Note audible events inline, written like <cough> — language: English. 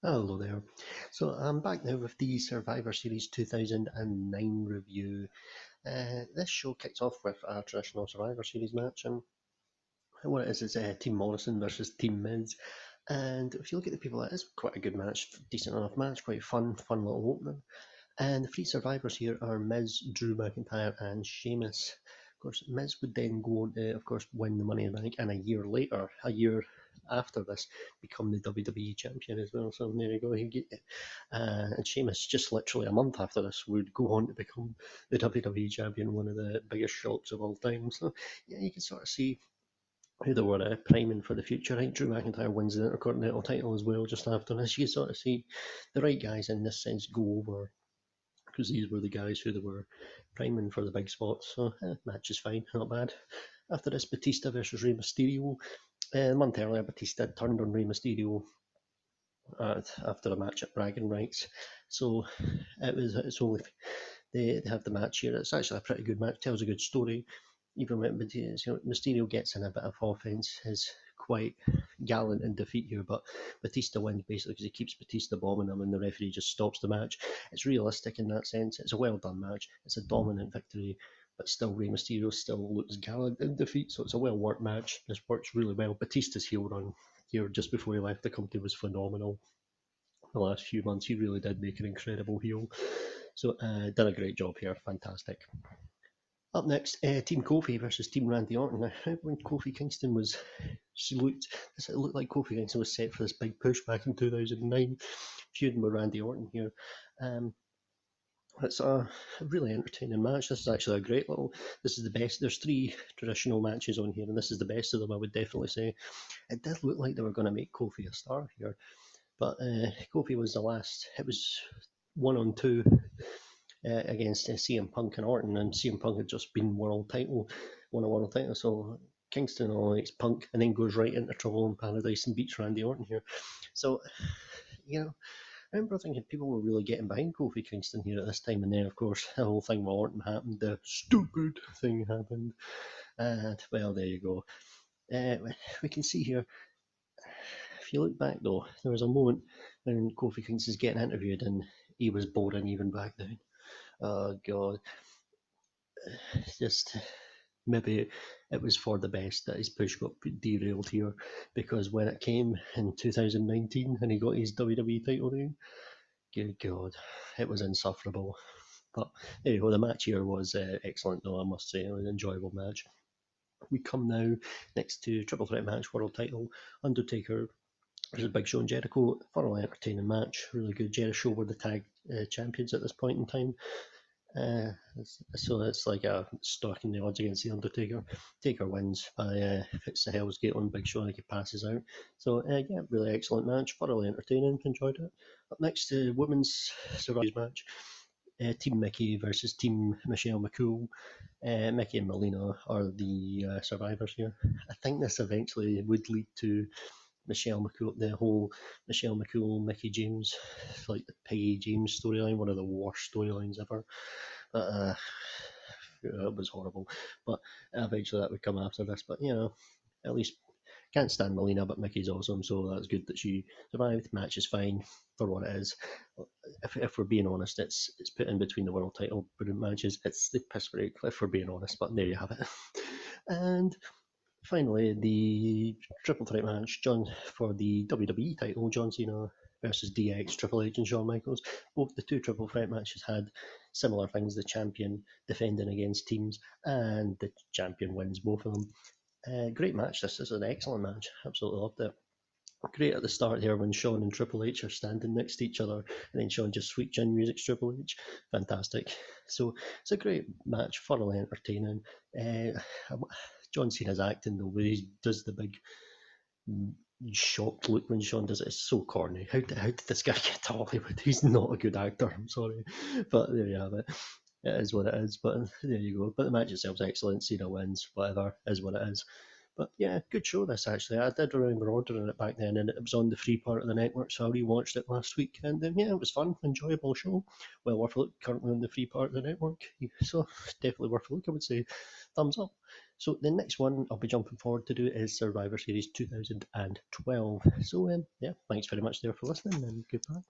Hello there. So I'm back now with the Survivor Series 2009 review. Uh, this show kicks off with our traditional Survivor Series match, and what it is is uh, Team Morrison versus Team Miz. And if you look at the people, it is quite a good match, decent enough match, quite fun, fun little opening. And the three survivors here are Miz, Drew McIntyre, and Sheamus. Of course, Miz would then go on to, of course, win the Money in the Bank, and a year later, a year after this become the WWE champion as well. So there you go. Uh, and Sheamus, just literally a month after this, would go on to become the WWE champion, one of the biggest shocks of all time. So yeah, you can sort of see who they were uh, priming for the future. Think Drew McIntyre wins the Intercontinental title as well just after this. You can sort of see the right guys in this sense go over because these were the guys who they were priming for the big spots. So eh, match is fine, not bad. After this, Batista versus Rey Mysterio. Uh, a month earlier, Batista turned on Rey Mysterio at, after a match at Bragging Rights. So it was it's only they, they have the match here. It's actually a pretty good match. Tells a good story. Even when Mysterio gets in a bit of offense, is quite gallant in defeat here. But Batista wins basically because he keeps Batista bombing him, and the referee just stops the match. It's realistic in that sense. It's a well done match. It's a dominant victory but still Rey Mysterio still looks gallant in defeat, so it's a well worked match. This works really well. Batista's heel run here just before he left the company was phenomenal. The last few months, he really did make an incredible heel. So, uh, done a great job here. Fantastic. Up next, uh, Team Kofi versus Team Randy Orton. Now, when Kofi Kingston was, she looked, it looked like Kofi Kingston was set for this big push back in 2009, feuding with Randy Orton here. Um, it's a really entertaining match. This is actually a great little. This is the best. There's three traditional matches on here, and this is the best of them. I would definitely say. It did look like they were going to make Kofi a star here, but uh, Kofi was the last. It was one on two uh, against uh, CM Punk and Orton, and CM Punk had just been world title, won a world title. So Kingston eliminates Punk, and then goes right into trouble in Paradise and beats Randy Orton here. So, you know I remember thinking people were really getting behind Kofi Kingston here at this time, and then of course <laughs> the whole thing with Orton happened. The stupid thing happened, and well, there you go. Uh, we can see here. If you look back though, there was a moment when Kofi Kingston's getting interviewed, and he was boring even back then. Oh God, <sighs> just maybe it was for the best that his push got derailed here because when it came in 2019 and he got his WWE title reign, good God, it was insufferable. But anyway, the match here was uh, excellent though, I must say, it was an enjoyable match. We come now next to Triple Threat match, World Title, Undertaker versus Big Show and Jericho. Thoroughly entertaining match, really good. Jericho were the tag uh, champions at this point in time. Uh, so it's like a stacking the odds against the Undertaker. Taker wins by uh, hits the Hell's Gate on Big Show and he passes out. So uh, yeah, really excellent match, thoroughly entertaining. Enjoyed it. Up next, the women's survivors match. Uh, Team Mickie versus Team Michelle McCool. Uh, Mickie and Melina are the uh, survivors here. I think this eventually would lead to Michelle McCool, the whole Michelle McCool, Mickie James, like the Piggie James storyline, one of the worst storylines ever. Uh, it was horrible. But eventually that would come after this. But you know, at least can't stand Melina, but Mickie's awesome, so that's good that she survived. Match is fine for what it is. If, if we're being honest, it's it's put in between the world title matches. It's the piss break, if we're being honest, but there you have it. <laughs> and Finally, the triple threat match John for the WWE title, John Cena versus DX, Triple H, and Shawn Michaels. Both the two triple threat matches had similar things: the champion defending against teams, and the champion wins both of them. Uh, great match. This is an excellent match. Absolutely loved it. Great at the start here when Shawn and Triple H are standing next to each other, and then Shawn just sweet chin music Triple H. Fantastic. So it's a great match, thoroughly entertaining. Uh, John Cena's acting, the way he does the big shocked look when Shawn does it. is so corny. How did, how did this guy <laughs> get to Hollywood? He's not a good actor, I'm sorry. But there you have it. It is what it is, but <laughs> there you go. But the match itself's excellent. Cena wins, whatever, is what it is. But yeah, good show this actually. I did remember ordering it back then, and it was on the free part of the network, so I rewatched it last week, and um, yeah, it was fun, enjoyable show. Well worth a look. Currently on the free part of the network, <laughs> so definitely worth a look. I would say thumbs up. So the next one I'll be jumping forward to do is Survivor Series 2012. So um, yeah, thanks very much there for listening and goodbye.